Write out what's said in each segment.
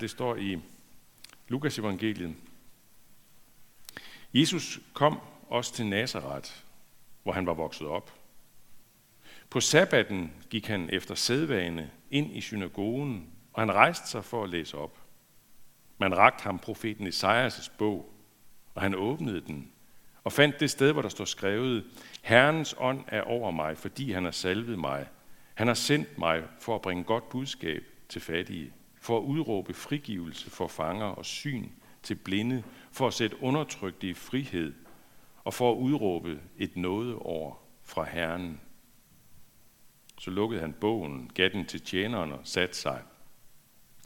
Det står i Lukas evangeliet. Jesus kom også til Nazareth, hvor han var vokset op. På sabbatten gik han efter sædvane ind i synagogen, og han rejste sig for at læse op. Man rakte ham profeten Esajas' bog, og han åbnede den og fandt det sted, hvor der står skrevet, Herrens ånd er over mig, fordi han har salvet mig. Han har sendt mig for at bringe godt budskab til fattige for at udråbe frigivelse for fanger og syn til blinde, for at sætte undertrykte i frihed og for at udråbe et nådeår fra Herren. Så lukkede han bogen, gav den til tjeneren og satte sig.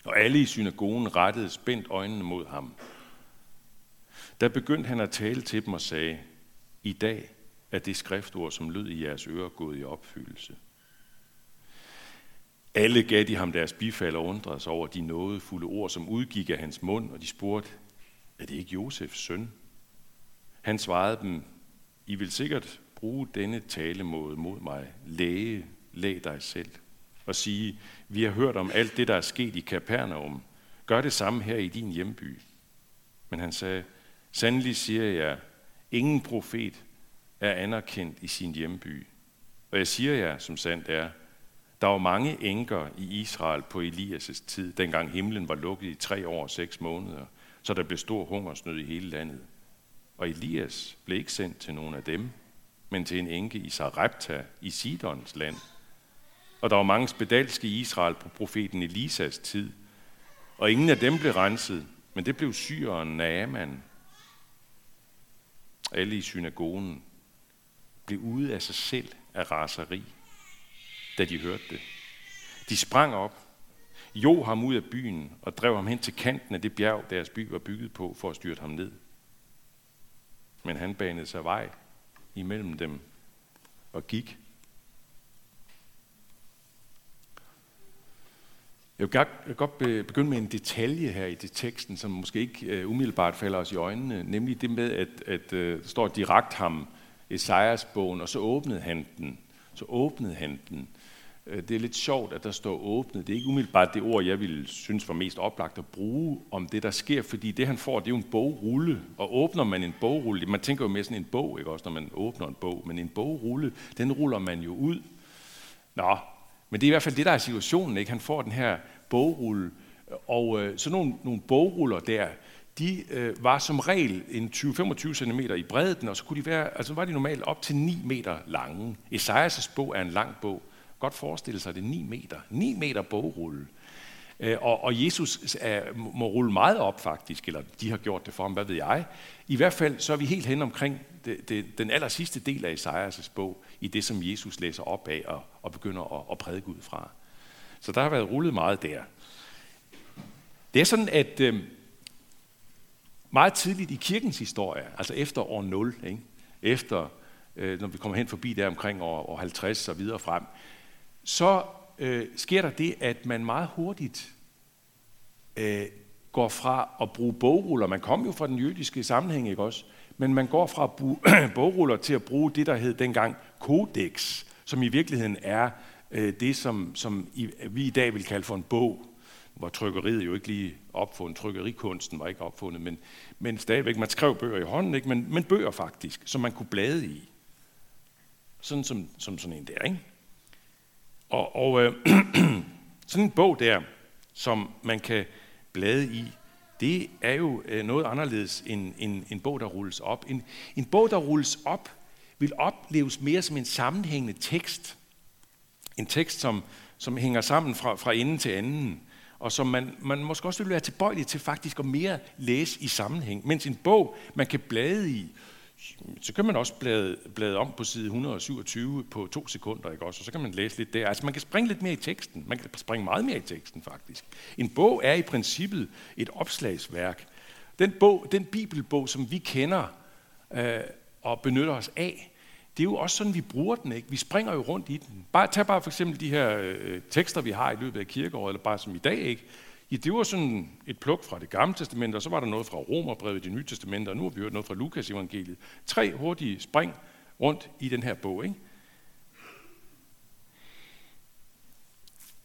Og alle i synagogen rettede spændt øjnene mod ham. Der begyndte han at tale til dem og sagde, i dag er det skriftord, som lød i jeres ører, gået i opfyldelse. Alle gav de ham deres bifald og undrede sig over de nådefulde ord, som udgik af hans mund, og de spurgte, er det ikke Josefs søn? Han svarede dem, I vil sikkert bruge denne talemåde mod mig. Læge, læg dig selv. Og sige, vi har hørt om alt det, der er sket i Kapernaum. Gør det samme her i din hjemby. Men han sagde, sandelig siger jeg, ingen profet er anerkendt i sin hjemby. Og jeg siger jer, som sandt er, der var mange enker i Israel på Elias' tid, dengang himlen var lukket i tre år og seks måneder, så der blev stor hungersnød i hele landet. Og Elias blev ikke sendt til nogen af dem, men til en enke i Sarepta i Sidons land. Og der var mange spedalske i Israel på profeten Elisas tid, og ingen af dem blev renset, men det blev syren Naaman. Alle i synagogen blev ude af sig selv af raseri da de hørte det. De sprang op, jo ham ud af byen og drev ham hen til kanten af det bjerg, deres by var bygget på, for at styrte ham ned. Men han banede sig vej imellem dem og gik. Jeg vil godt begynde med en detalje her i det teksten, som måske ikke øh, umiddelbart falder os i øjnene, nemlig det med, at, at øh, der står direkte ham Esajas bogen, og så åbnede han den. Så åbnede han den. Øh, det er lidt sjovt, at der står åbnet. Det er ikke umiddelbart det ord, jeg ville synes var mest oplagt at bruge om det, der sker, fordi det, han får, det er jo en bogrulle. Og åbner man en bogrulle, man tænker jo mere sådan en bog, ikke også, når man åbner en bog, men en bogrulle, den ruller man jo ud. Nå, men det er i hvert fald det, der er situationen, ikke? Han får den her bogrulle, og øh, sådan nogle, nogle bogruller der, de øh, var som regel en 20-25 cm i bredden, og så kunne de være, altså var de normalt op til 9 meter lange. Esajas' bog er en lang bog, godt forestille sig det 9 meter. 9 meter bogrulle. Øh, og, og Jesus øh, er, må rulle meget op faktisk, eller de har gjort det for ham, hvad ved jeg. I hvert fald så er vi helt hen omkring det, det, den aller sidste del af Esajas' bog, i det som Jesus læser op af og, og begynder at, at prædike ud fra. Så der har været rullet meget der. Det er sådan, at øh, meget tidligt i kirkens historie, altså efter år 0, ikke? efter øh, når vi kommer hen forbi der omkring år, år 50 og videre frem, så øh, sker der det, at man meget hurtigt øh, går fra at bruge bogruller. Man kom jo fra den jødiske sammenhæng, ikke også? Men man går fra at bruge bogruller til at bruge det, der hed dengang kodex, som i virkeligheden er øh, det, som, som i, vi i dag vil kalde for en bog, hvor trykkeriet jo ikke lige opfundet, trykkerikunsten var ikke opfundet, men, men stadigvæk, man skrev bøger i hånden, ikke? Men, men bøger faktisk, som man kunne blade i. Sådan som, som sådan en der, ikke? Og, og øh, sådan en bog der, som man kan blade i, det er jo øh, noget anderledes end en, en bog, der rulles op. En, en bog, der rulles op, vil opleves mere som en sammenhængende tekst. En tekst, som, som hænger sammen fra, fra ende til anden, og som man, man måske også vil være tilbøjelig til faktisk at mere læse i sammenhæng. Mens en bog, man kan blade i, så kan man også blade, blade om på side 127 på to sekunder, ikke også? Og så kan man læse lidt der. Altså man kan springe lidt mere i teksten. Man kan springe meget mere i teksten, faktisk. En bog er i princippet et opslagsværk. Den bog, den bibelbog, som vi kender øh, og benytter os af, det er jo også sådan, vi bruger den. Ikke? Vi springer jo rundt i den. Bare, tag bare for eksempel de her øh, tekster, vi har i løbet af kirkeåret, eller bare som i dag. Ikke? Ja, det var sådan et pluk fra det gamle testament, og så var der noget fra Romerbrevet i det nye testament, og nu har vi hørt noget fra Lukas evangeliet. Tre hurtige spring rundt i den her bog. Ikke?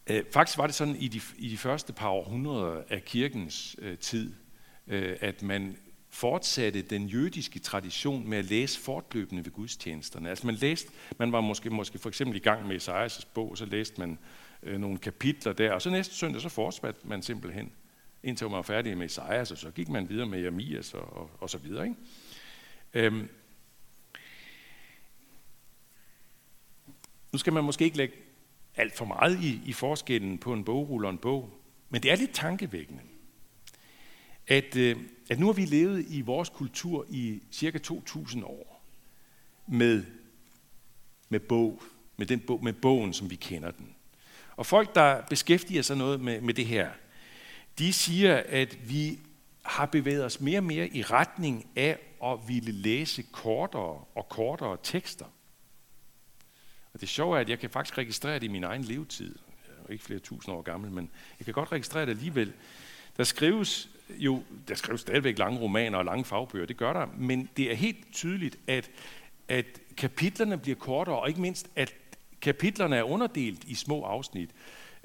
Øh, faktisk var det sådan i de, i de første par århundreder af kirkens øh, tid, øh, at man fortsatte den jødiske tradition med at læse fortløbende ved gudstjenesterne. Altså man læste, man var måske, måske for eksempel i gang med Esajas' bog, så læste man øh, nogle kapitler der, og så næste søndag, så fortsatte man simpelthen, indtil man var færdig med Esajas, og så gik man videre med Jeremias og, og, og så videre. Ikke? Øhm, nu skal man måske ikke lægge alt for meget i, i forskellen på en bogrulle og en bog, men det er lidt tankevækkende, at, øh, at nu har vi levet i vores kultur i cirka 2000 år med, med bog, med, den bog, med bogen, som vi kender den. Og folk, der beskæftiger sig noget med, med det her, de siger, at vi har bevæget os mere og mere i retning af at ville læse kortere og kortere tekster. Og det sjove er, at jeg kan faktisk registrere det i min egen levetid. Jeg er ikke flere tusind år gammel, men jeg kan godt registrere det alligevel. Der skrives jo, der skrives stadigvæk lange romaner og lange fagbøger, det gør der, men det er helt tydeligt, at, at kapitlerne bliver kortere, og ikke mindst, at kapitlerne er underdelt i små afsnit.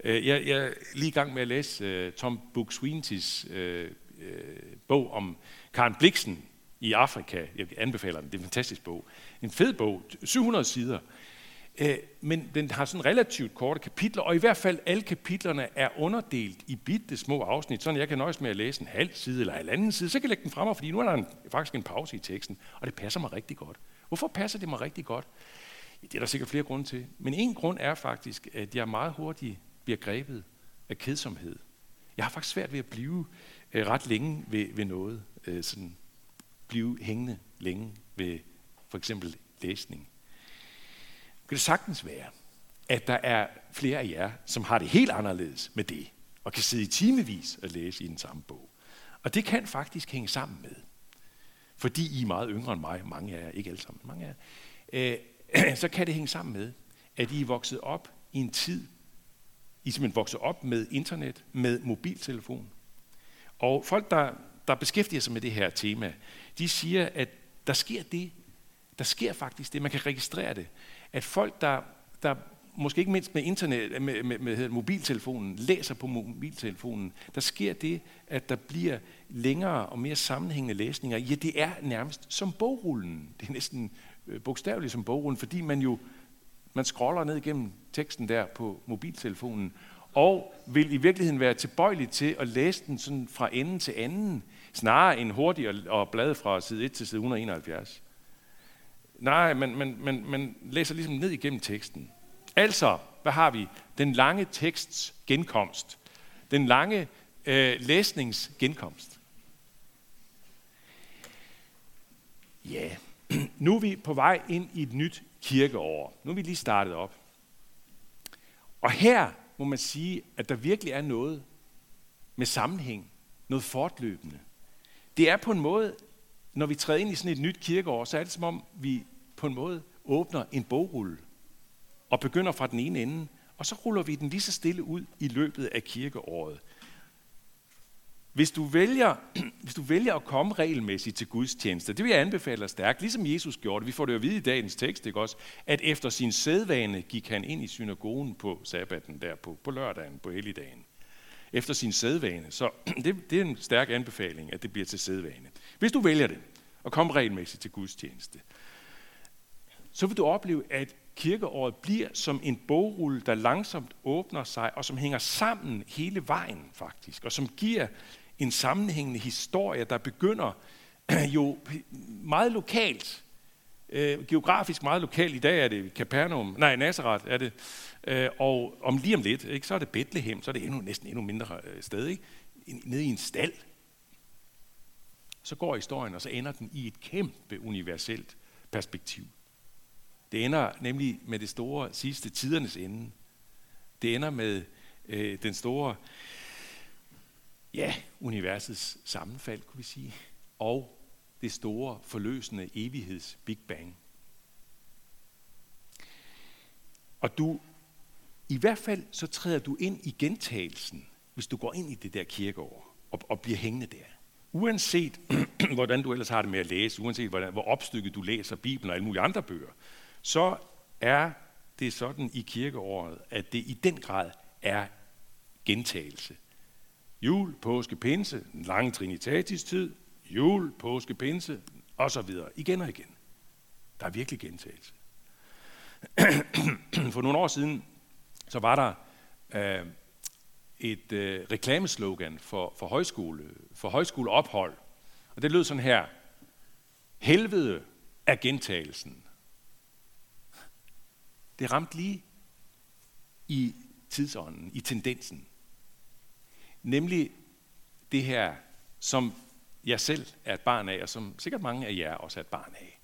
Øh, jeg, jeg er lige i gang med at læse uh, Tom Buk-Swientys uh, øh, uh, bog om Karen Bliksen i Afrika. Jeg anbefaler den, det er en fantastisk bog. En fed bog, 700 sider. Uh, men den har sådan relativt korte kapitler, og i hvert fald alle kapitlerne er underdelt i bitte små afsnit, sådan jeg kan nøjes med at læse en halv side eller en anden side, så kan jeg lægge den frem, fordi nu er der en, faktisk en pause i teksten, og det passer mig rigtig godt. Hvorfor passer det mig rigtig godt? Det er der sikkert flere grunde til. Men en grund er faktisk, at jeg meget hurtigt bliver grebet af kedsomhed. Jeg har faktisk svært ved at blive øh, ret længe ved, ved noget. Øh, sådan blive hængende længe ved for eksempel læsning. Kan det sagtens være, at der er flere af jer, som har det helt anderledes med det, og kan sidde i timevis og læse i den samme bog. Og det kan faktisk hænge sammen med, fordi I er meget yngre end mig, mange af jer, ikke alle sammen, mange af jer, øh, så kan det hænge sammen med, at I er vokset op i en tid, I er simpelthen vokset op med internet, med mobiltelefon. Og folk, der, der beskæftiger sig med det her tema, de siger, at der sker det, der sker faktisk det, man kan registrere det, at folk, der, der måske ikke mindst med internet, med, med, med mobiltelefonen, læser på mobiltelefonen, der sker det, at der bliver længere og mere sammenhængende læsninger. Ja, det er nærmest som bogrullen. Det er næsten Øh, bogstaveligt som bogrullen, fordi man jo man scroller ned igennem teksten der på mobiltelefonen, og vil i virkeligheden være tilbøjelig til at læse den sådan fra ende til anden, snarere end hurtigt at blade fra side 1 til side 171. Nej, men man, man, man læser ligesom ned igennem teksten. Altså, hvad har vi? Den lange teksts genkomst. Den lange øh, læsnings genkomst. Ja, nu er vi på vej ind i et nyt kirkeår. Nu er vi lige startet op. Og her må man sige, at der virkelig er noget med sammenhæng, noget fortløbende. Det er på en måde, når vi træder ind i sådan et nyt kirkeår, så er det som om, vi på en måde åbner en bogrulle og begynder fra den ene ende, og så ruller vi den lige så stille ud i løbet af kirkeåret. Hvis du vælger, hvis du vælger at komme regelmæssigt til Guds tjeneste, det vil jeg anbefale dig stærkt, ligesom Jesus gjorde det. Vi får det jo at vide i dagens tekst, ikke også? At efter sin sædvane gik han ind i synagogen på sabbaten der, på, på lørdagen, på helligdagen. Efter sin sædvane. Så det, det er en stærk anbefaling, at det bliver til sædvane. Hvis du vælger det, og komme regelmæssigt til Guds tjeneste, så vil du opleve, at kirkeåret bliver som en bogrulle, der langsomt åbner sig, og som hænger sammen hele vejen faktisk, og som giver en sammenhængende historie, der begynder jo meget lokalt, øh, geografisk meget lokalt. I dag er det Capernaum, nej, Nazareth er det, øh, og om lige om lidt, ikke, så er det Bethlehem, så er det endnu, næsten endnu mindre øh, sted, ikke? nede i en stald. Så går historien, og så ender den i et kæmpe universelt perspektiv. Det ender nemlig med det store sidste tidernes ende. Det ender med øh, den store, ja, universets sammenfald, kunne vi sige, og det store forløsende evigheds Big Bang. Og du, i hvert fald så træder du ind i gentagelsen, hvis du går ind i det der kirkeår og, og bliver hængende der. Uanset hvordan du ellers har det med at læse, uanset hvordan, hvor opstykket du læser Bibelen og alle mulige andre bøger, så er det sådan i kirkeåret, at det i den grad er gentagelse. Jul, påske, pinse, en lang trinitatis tid, jul, påske, pinse, og så videre. Igen og igen. Der er virkelig gentagelse. For nogle år siden, så var der øh, et øh, reklameslogan for, for, højskole, for højskoleophold. Og det lød sådan her. Helvede er gentagelsen. Det ramte lige i tidsånden, i tendensen. Nemlig det her, som jeg selv er et barn af, og som sikkert mange af jer også er et barn af.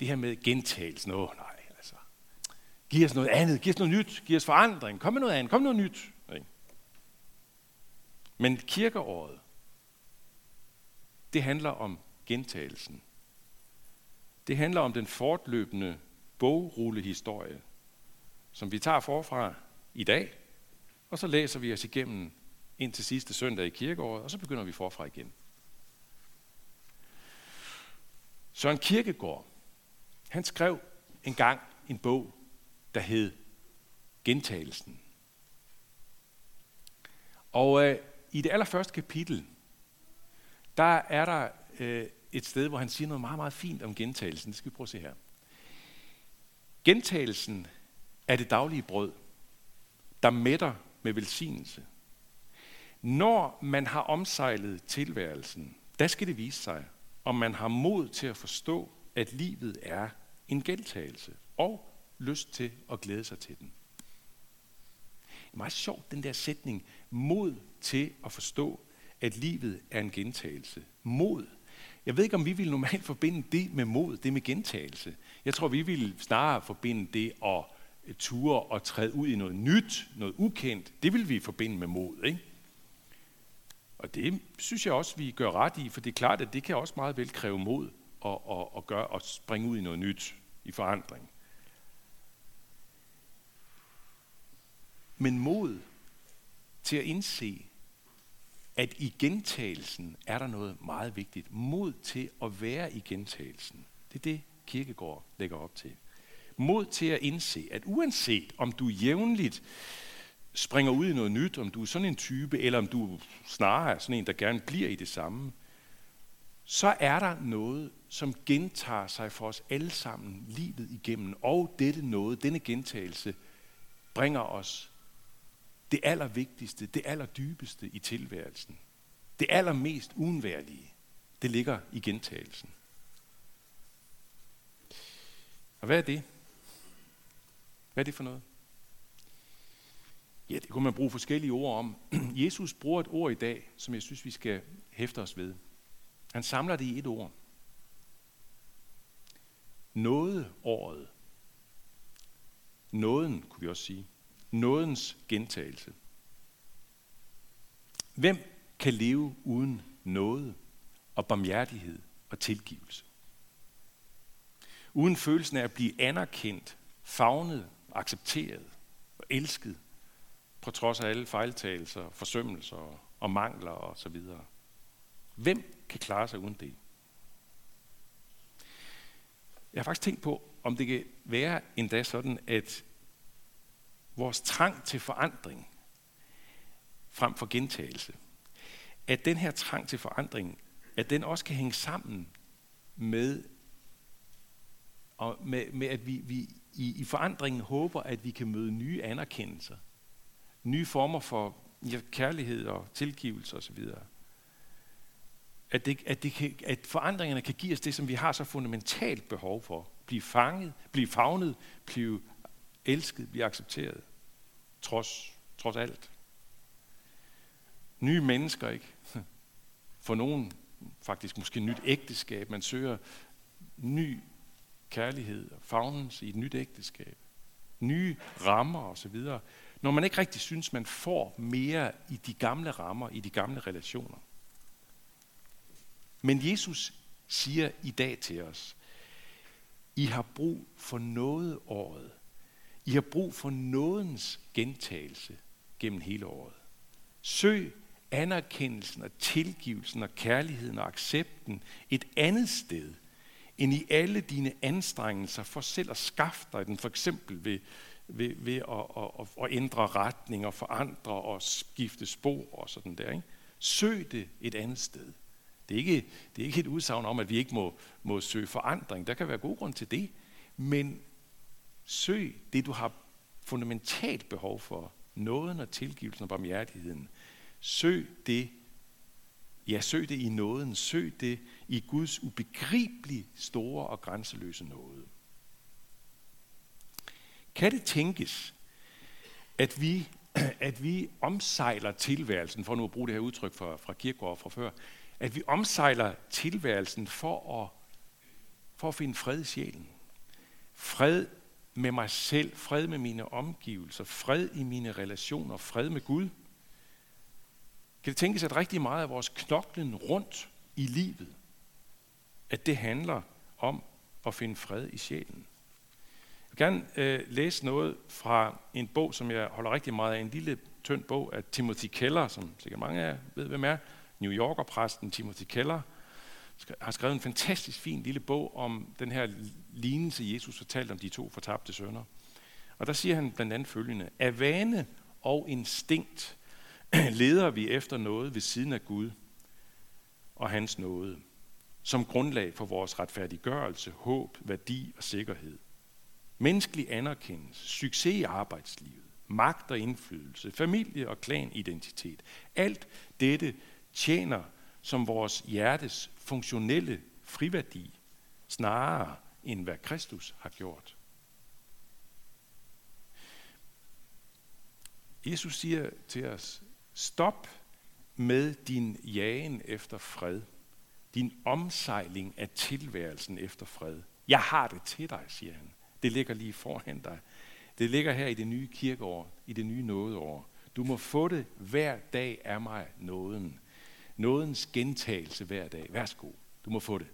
Det her med gentagelsen. Åh, nej, altså. Giv os noget andet, giv os noget nyt, giv os forandring, kom med noget andet, kom med noget nyt. Men kirkeåret, det handler om gentagelsen. Det handler om den fortløbende bogrullehistorie, som vi tager forfra i dag, og så læser vi os igennem ind til sidste søndag i kirkeåret, og så begynder vi forfra igen. Søren Kirkegaard, han skrev engang en bog, der hed Gentagelsen. Og øh, i det allerførste kapitel, der er der øh, et sted, hvor han siger noget meget, meget fint om gentagelsen. Det skal vi prøve at se her. Gentagelsen er det daglige brød, der mætter med velsignelse. Når man har omsejlet tilværelsen, der skal det vise sig, om man har mod til at forstå, at livet er en gentagelse, og lyst til at glæde sig til den. Det er meget sjovt, den der sætning, mod til at forstå, at livet er en gentagelse. Mod. Jeg ved ikke, om vi vil normalt forbinde det med mod, det med gentagelse. Jeg tror, vi vil snarere forbinde det at ture og træde ud i noget nyt, noget ukendt. Det vil vi forbinde med mod, ikke? Og det synes jeg også, vi gør ret i, for det er klart, at det kan også meget vel kræve mod at, at, at, gøre, at springe ud i noget nyt, i forandring. Men mod til at indse, at i gentagelsen er der noget meget vigtigt. Mod til at være i gentagelsen. Det er det, Kirkegård lægger op til. Mod til at indse, at uanset om du jævnligt springer ud i noget nyt, om du er sådan en type, eller om du snarere er sådan en, der gerne bliver i det samme, så er der noget, som gentager sig for os alle sammen livet igennem. Og dette noget, denne gentagelse, bringer os det allervigtigste, det allerdybeste i tilværelsen. Det allermest uundværlige, det ligger i gentagelsen. Og hvad er det? Hvad er det for noget? Ja, det kunne man bruge forskellige ord om. Jesus bruger et ord i dag, som jeg synes, vi skal hæfte os ved. Han samler det i et ord. Noget året. Nåden, kunne vi også sige. Nådens gentagelse. Hvem kan leve uden noget og barmhjertighed og tilgivelse? Uden følelsen af at blive anerkendt, fagnet, accepteret og elsket på trods af alle fejltagelser, forsømmelser og mangler osv. Hvem kan klare sig uden det? Jeg har faktisk tænkt på, om det kan være endda sådan, at vores trang til forandring frem for gentagelse, at den her trang til forandring, at den også kan hænge sammen med, og med, med at vi, vi i, i forandringen håber, at vi kan møde nye anerkendelser, nye former for kærlighed og tilgivelse osv. At, det, at, det kan, at forandringerne kan give os det, som vi har så fundamentalt behov for. Blive fanget, blive fagnet, blive elsket, blive accepteret. Trods, trods alt. Nye mennesker, ikke? For nogen faktisk måske nyt ægteskab. Man søger ny kærlighed og fagnelse i et nyt ægteskab. Nye rammer osv når man ikke rigtig synes, man får mere i de gamle rammer, i de gamle relationer. Men Jesus siger i dag til os, I har brug for noget året. I har brug for nådens gentagelse gennem hele året. Søg anerkendelsen og tilgivelsen og kærligheden og accepten et andet sted, end i alle dine anstrengelser for selv at skaffe dig den, for eksempel ved ved, ved at, at, at, at ændre retning og forandre og skifte spor og sådan der. Ikke? Søg det et andet sted. Det er ikke, det er ikke et udsagn om, at vi ikke må, må søge forandring. Der kan være god grund til det. Men søg det, du har fundamentalt behov for. Nåden og tilgivelsen og barmhjertigheden. Søg det, ja, søg det i nåden. Søg det i Guds ubegribelig store og grænseløse nåde. Kan det tænkes, at vi, at vi omsejler tilværelsen, for nu at bruge det her udtryk fra, fra Kirkegaard fra før, at vi omsejler tilværelsen for at, for at finde fred i sjælen. Fred med mig selv, fred med mine omgivelser, fred i mine relationer, fred med Gud. Kan det tænkes, at rigtig meget af vores knoklen rundt i livet, at det handler om at finde fred i sjælen? Vil gerne øh, læse noget fra en bog, som jeg holder rigtig meget af, en lille tynd bog af Timothy Keller, som sikkert mange af jer ved, hvem er. New Yorker-præsten Timothy Keller har skrevet en fantastisk fin lille bog om den her lignelse, Jesus fortalte om de to fortabte sønner. Og der siger han blandt andet følgende. Af vane og instinkt leder vi efter noget ved siden af Gud og hans nåde, som grundlag for vores retfærdiggørelse, håb, værdi og sikkerhed. Menneskelig anerkendelse, succes i arbejdslivet, magt og indflydelse, familie og klanidentitet. Alt dette tjener som vores hjertes funktionelle friværdi, snarere end hvad Kristus har gjort. Jesus siger til os, stop med din jagen efter fred, din omsejling af tilværelsen efter fred. Jeg har det til dig, siger han. Det ligger lige foran dig. Det ligger her i det nye kirkeår, i det nye nådeår. Du må få det hver dag af mig nåden. Nådens gentagelse hver dag. Værsgo, du må få det.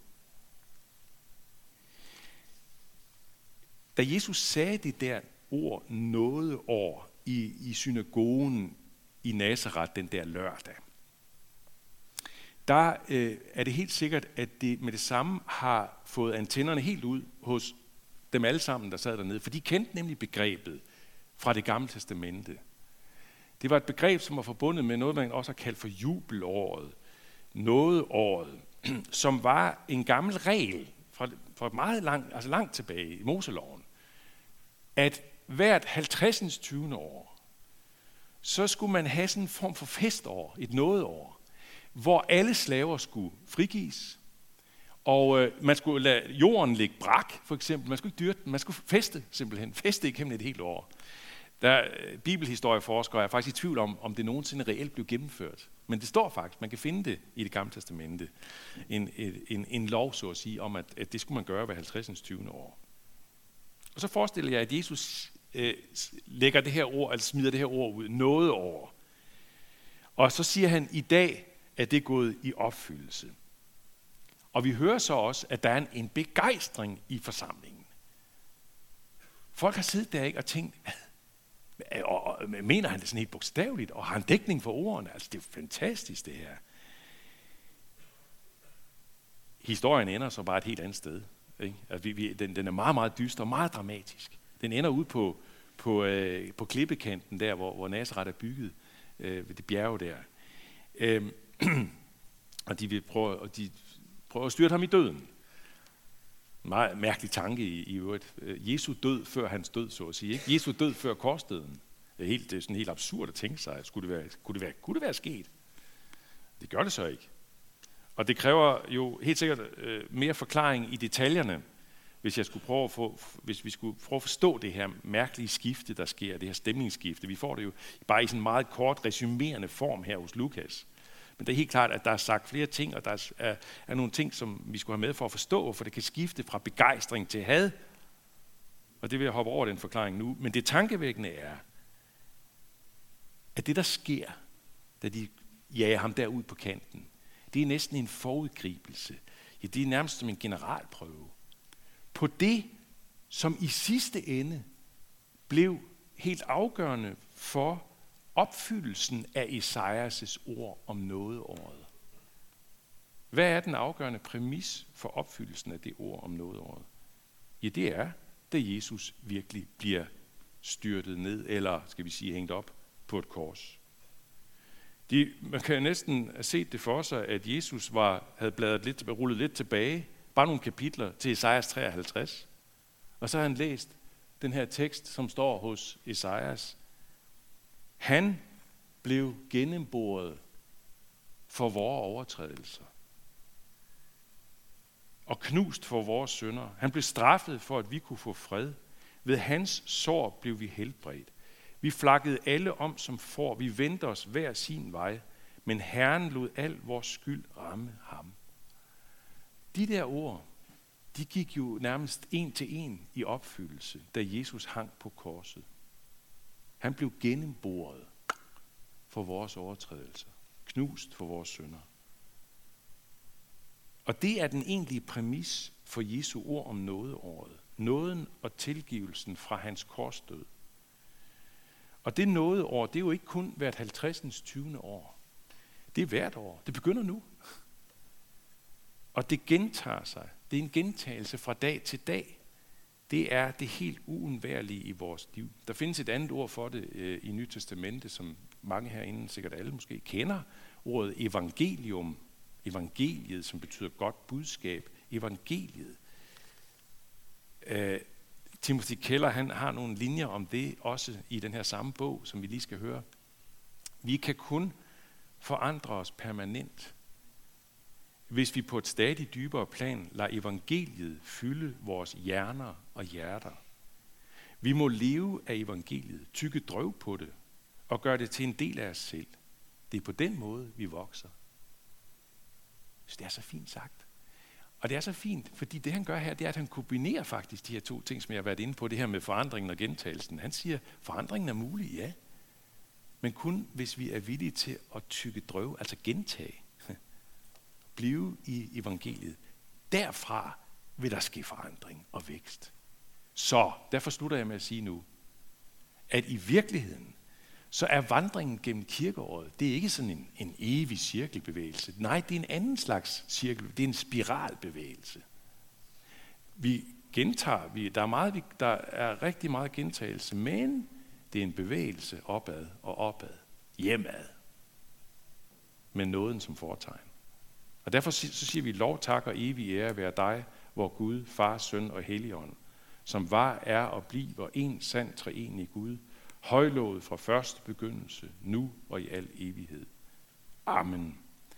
Da Jesus sagde det der ord nådeår i, i synagogen i Nazareth den der lørdag, der øh, er det helt sikkert, at det med det samme har fået antennerne helt ud hos dem alle sammen, der sad dernede. For de kendte nemlig begrebet fra det gamle testamente. Det var et begreb, som var forbundet med noget, man også har kaldt for jubelåret, nådeåret, som var en gammel regel fra, fra meget langt, altså langt tilbage i Moseloven, at hvert 50. 20. år, så skulle man have sådan en form for festår, et nådeår, hvor alle slaver skulle frigives, og øh, man skulle lade jorden ligge brak, for eksempel. Man skulle ikke dyrke den, man skulle feste simpelthen. Feste igennem et helt år. Der øh, bibelhistorieforskere er faktisk i tvivl om, om det nogensinde reelt blev gennemført. Men det står faktisk, man kan finde det i det gamle testamente. En, en, en lov, så at sige, om at, at det skulle man gøre hver 50. 20. år. Og så forestiller jeg, at Jesus øh, lægger det her ord, altså smider det her ord ud, noget over. Og så siger han, i dag er det gået i opfyldelse. Og vi hører så også, at der er en, begejstring i forsamlingen. Folk har siddet der ikke og tænkt, og, og, mener han det sådan helt bogstaveligt, og har han dækning for ordene? Altså, det er fantastisk, det her. Historien ender så bare et helt andet sted. Ikke? Altså, vi, vi, den, den er meget, meget dyster og meget dramatisk. Den ender ud på, på, øh, på klippekanten der, hvor, hvor Nazareth er bygget, øh, ved det bjerge der. Øh, og de vil prøve, og de prøver at styrte ham i døden. En meget mærkelig tanke i, i øvrigt. Øh, Jesu død før hans død, så at sige. Ikke? Jesu død før korsdøden. Det er, helt, det er sådan helt absurd at tænke sig. Skulle det være, kunne, det være, kunne det være sket? Det gør det så ikke. Og det kræver jo helt sikkert øh, mere forklaring i detaljerne, hvis, jeg skulle prøve at få, hvis vi skulle prøve at forstå det her mærkelige skifte, der sker, det her stemningsskifte. Vi får det jo bare i sådan en meget kort resumerende form her hos Lukas. Men det er helt klart, at der er sagt flere ting, og der er, er nogle ting, som vi skulle have med for at forstå, for det kan skifte fra begejstring til had. Og det vil jeg hoppe over den forklaring nu. Men det tankevækkende er, at det, der sker, da de jager ham derud på kanten, det er næsten en forudgribelse. Ja, det er nærmest som en generalprøve. På det, som i sidste ende blev helt afgørende for opfyldelsen af Esajas' ord om nådeåret. Hvad er den afgørende præmis for opfyldelsen af det ord om nådeåret? Ja, det er, da Jesus virkelig bliver styrtet ned, eller skal vi sige hængt op på et kors. De, man kan næsten have set det for sig, at Jesus var, havde bladret lidt, rullet lidt tilbage, bare nogle kapitler til Esajas 53. Og så har han læst den her tekst, som står hos Esajas. Han blev gennemboret for vores overtrædelser og knust for vores synder. Han blev straffet for, at vi kunne få fred. Ved hans sår blev vi helbredt. Vi flakkede alle om som får. Vi vendte os hver sin vej. Men Herren lod al vores skyld ramme ham. De der ord, de gik jo nærmest en til en i opfyldelse, da Jesus hang på korset. Han blev gennemboret for vores overtrædelser, knust for vores synder. Og det er den egentlige præmis for Jesu ord om nådeåret. Nåden og tilgivelsen fra hans korsdød. Og det nådeår, det er jo ikke kun hvert 50. 20. år. Det er hvert år. Det begynder nu. Og det gentager sig. Det er en gentagelse fra dag til dag. Det er det helt uundværlige i vores liv. Der findes et andet ord for det øh, i Nyt Testamente, som mange herinde, sikkert alle måske, kender. Ordet evangelium. Evangeliet, som betyder godt budskab. Evangeliet. Øh, Timothy Keller han har nogle linjer om det også i den her samme bog, som vi lige skal høre. Vi kan kun forandre os permanent hvis vi på et stadig dybere plan lader evangeliet fylde vores hjerner og hjerter. Vi må leve af evangeliet, tykke drøv på det og gøre det til en del af os selv. Det er på den måde, vi vokser. Så det er så fint sagt. Og det er så fint, fordi det han gør her, det er, at han kombinerer faktisk de her to ting, som jeg har været inde på, det her med forandringen og gentagelsen. Han siger, forandringen er mulig, ja. Men kun hvis vi er villige til at tykke drøv, altså gentage blive i evangeliet. Derfra vil der ske forandring og vækst. Så derfor slutter jeg med at sige nu, at i virkeligheden, så er vandringen gennem kirkeåret, det er ikke sådan en, en evig cirkelbevægelse. Nej, det er en anden slags cirkel. Det er en spiralbevægelse. Vi gentager, vi, der, er meget, der er rigtig meget gentagelse, men det er en bevægelse opad og opad, hjemad, med nåden som foretegn. Og derfor så siger vi, lov, tak og evig ære være dig, hvor Gud, Far, Søn og Helligånd, som var, er og bliver en sand treenig Gud, højlovet fra første begyndelse, nu og i al evighed. Amen.